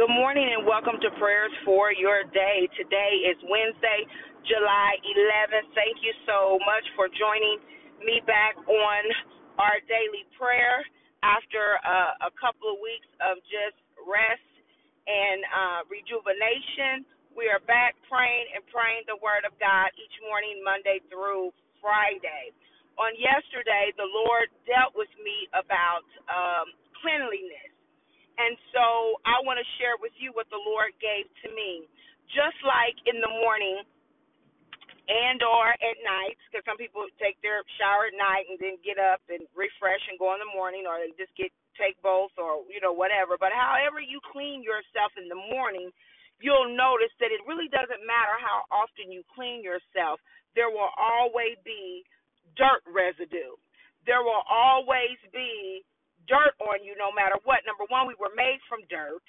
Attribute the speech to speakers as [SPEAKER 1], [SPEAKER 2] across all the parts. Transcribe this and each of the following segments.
[SPEAKER 1] Good morning and welcome to Prayers for Your Day. Today is Wednesday, July 11th. Thank you so much for joining me back on our daily prayer after uh, a couple of weeks of just rest and uh, rejuvenation. We are back praying and praying the Word of God each morning, Monday through Friday. On yesterday, the Lord dealt with me about um, cleanliness and so I want to share with you what the Lord gave to me. Just like in the morning and or at night, because some people take their shower at night and then get up and refresh and go in the morning, or they just get take both, or you know whatever. But however you clean yourself in the morning, you'll notice that it really doesn't matter how often you clean yourself. There will always be dirt residue. There will always be dirt on you no matter what. Number one, we were made from dirt.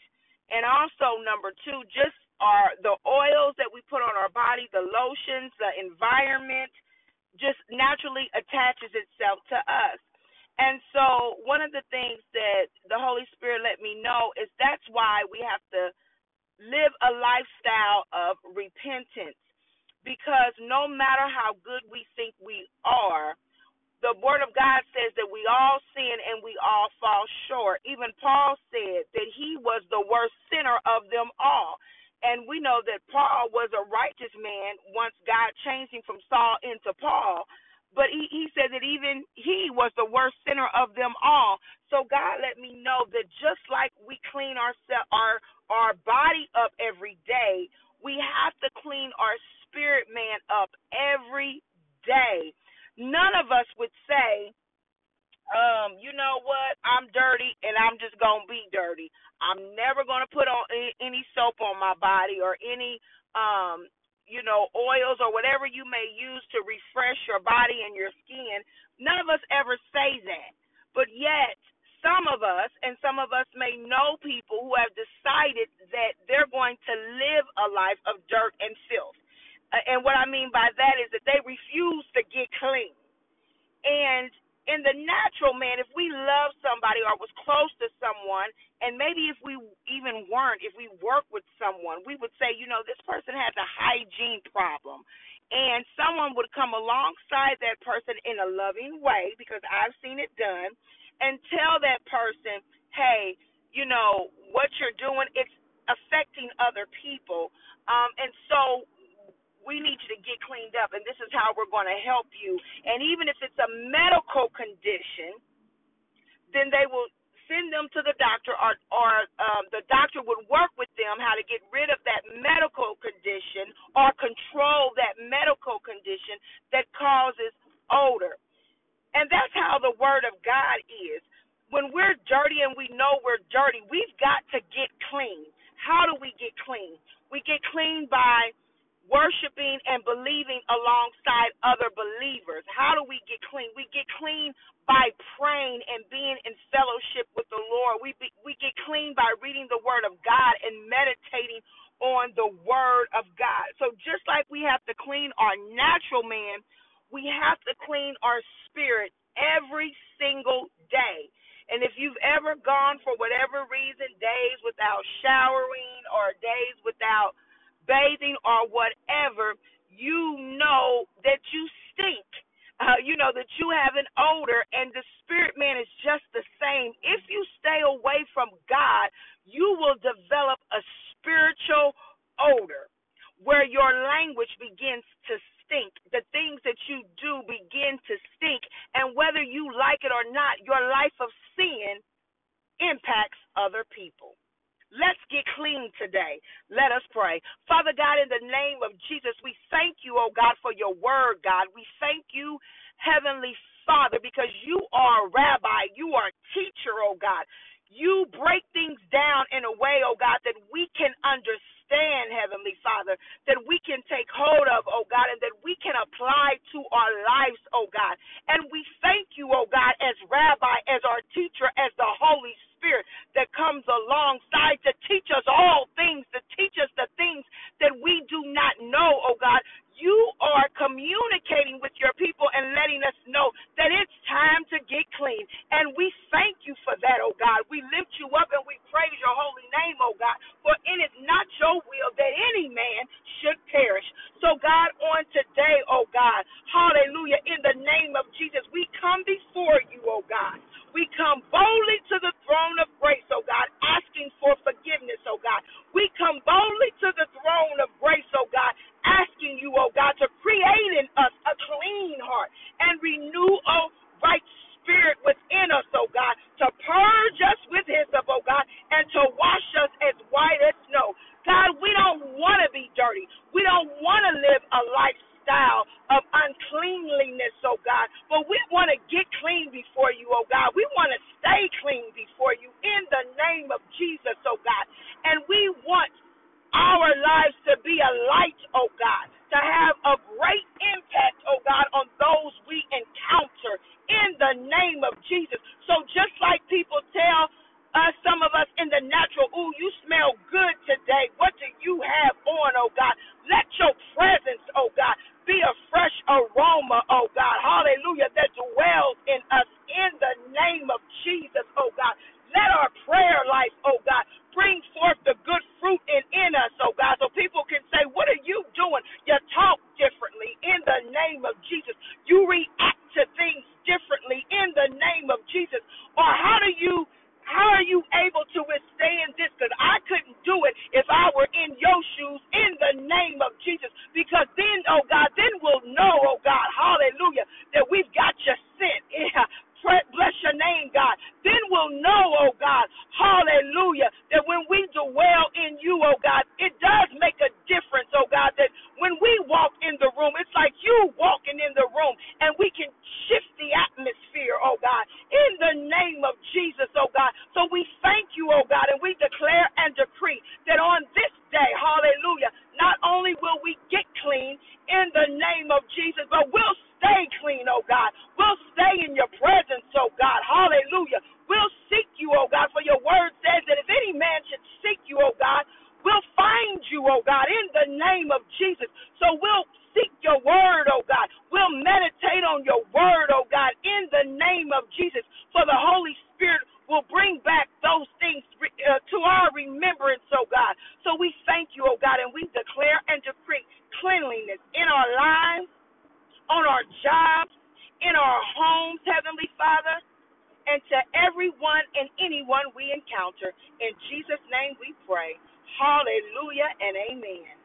[SPEAKER 1] And also, number two, just our the oils that we put on our body, the lotions, the environment, just naturally attaches itself to us. And so, one of the things that the Holy Spirit let me know is that's why we have to live a lifestyle of repentance. Because no matter how good we think we are, the word of God says that we all sin and we all fall short. Even Paul said that he was the worst sinner of them all. And we know that Paul was a righteous man once God changed him from Saul into Paul. But he, he said that even he was the worst sinner of them all. So God let me know that just like we clean our our our body up every day, we have to clean our spirit man up every day none of us would say, um, you know what, I'm dirty and I'm just gonna be dirty. I'm never gonna put on any soap on my body or any um you know, oils or whatever you may use to refresh your body and your skin. None of us ever say that. But yet, some of us, and some of us may know people who have decided that they're going to live a life of dirt and filth. And what I mean by that is that they refuse to get clean. And in the natural man, if we love somebody or was close to someone, and maybe if we even weren't, if we work with someone, we would say, you know, this person has a hygiene problem. And someone would come alongside that person in a loving way, because I've seen it done, and tell that person, hey, you know, what you're doing, it's affecting other people. Um, and so we need you to get cleaned up, and this is how we're going to help you. And even if it's a medical condition, then they will send them to the doctor, or, or um, the doctor would work with them how to get rid of that medical condition or control that medical condition that causes odor. And that's how the Word of God is. When we're dirty and we know we're dirty, we've got to get clean. How do we get clean? We get clean by worshiping and believing alongside other believers. How do we get clean? We get clean by praying and being in fellowship with the Lord. We be, we get clean by reading the Word of God and meditating on the Word of God. So just like we have to clean our natural man, we have to clean our spirit every single day. And if you've ever gone for whatever reason, days without showering or days without bathing or whatever, you know that you stink. Uh, you know that you have an odor, and the spirit man is just the same. If you stay away from God, you will develop a spiritual odor where your language begins to stink. The things that you do begin to stink. And whether you like it or not, your life of sin impacts other people. Let's get clean today. Let us pray. Father God, in the name of Jesus, we thank you, oh God, for your word, God. We thank you, Heavenly Father, because you are a rabbi, you are a teacher, oh God. You break things down in a way, oh God, that we can understand, Heavenly Father, that we can take hold of, oh God, and that we can apply to our lives, oh God. And we thank you, oh God, as rabbi, as our teacher, as the Holy Spirit. That comes alongside to teach us all things, to teach us the things that we do not know, oh God. You are communicating with your people Hallelujah. In the name of Jesus, we come before you, O God. We come boldly to the throne of grace, O God, asking for forgiveness, O God. We come boldly to the throne of grace, O God, asking you, O God, to create in us a clean heart and renew So oh God. But we want to get clean before you, oh God. We want to stay clean before you in the name of Jesus, oh God. And we want our lives to be a light, oh God, to have a great impact name of Jesus. You react to things differently in the name of Jesus. Or how do you how are you able to withstand this? Because I couldn't do it if I were in your shoes in the name of Jesus. Because then, oh God, then we'll know, oh God, hallelujah, that we've got you sent. Yeah. Bless your name, God. Then we'll know, oh God, hallelujah, that when we dwell in you, oh God, it does make a difference, oh God, that when we walk in the room, it's like you walking in the room, and we can shift the atmosphere, oh God, in the name of Jesus, oh God. So we thank you, oh God, and we declare and decree that on this day, hallelujah, not only will we get clean in the name of Jesus, but we'll stay clean, oh God. We'll stay in your presence, oh God. Hallelujah. We'll seek you, oh God, for your word says that if any man should seek you, oh God, we'll find you, oh God, in the name of Jesus. So we'll seek your word, oh God. We'll meditate on your word, oh God, in the name of Jesus. For the Holy Spirit will bring back those things uh, to our remembrance, oh God. So we thank you, oh God, and we declare and decree cleanliness in our lives on our jobs, in our homes, Heavenly Father, and to everyone and anyone we encounter. In Jesus' name we pray. Hallelujah and amen.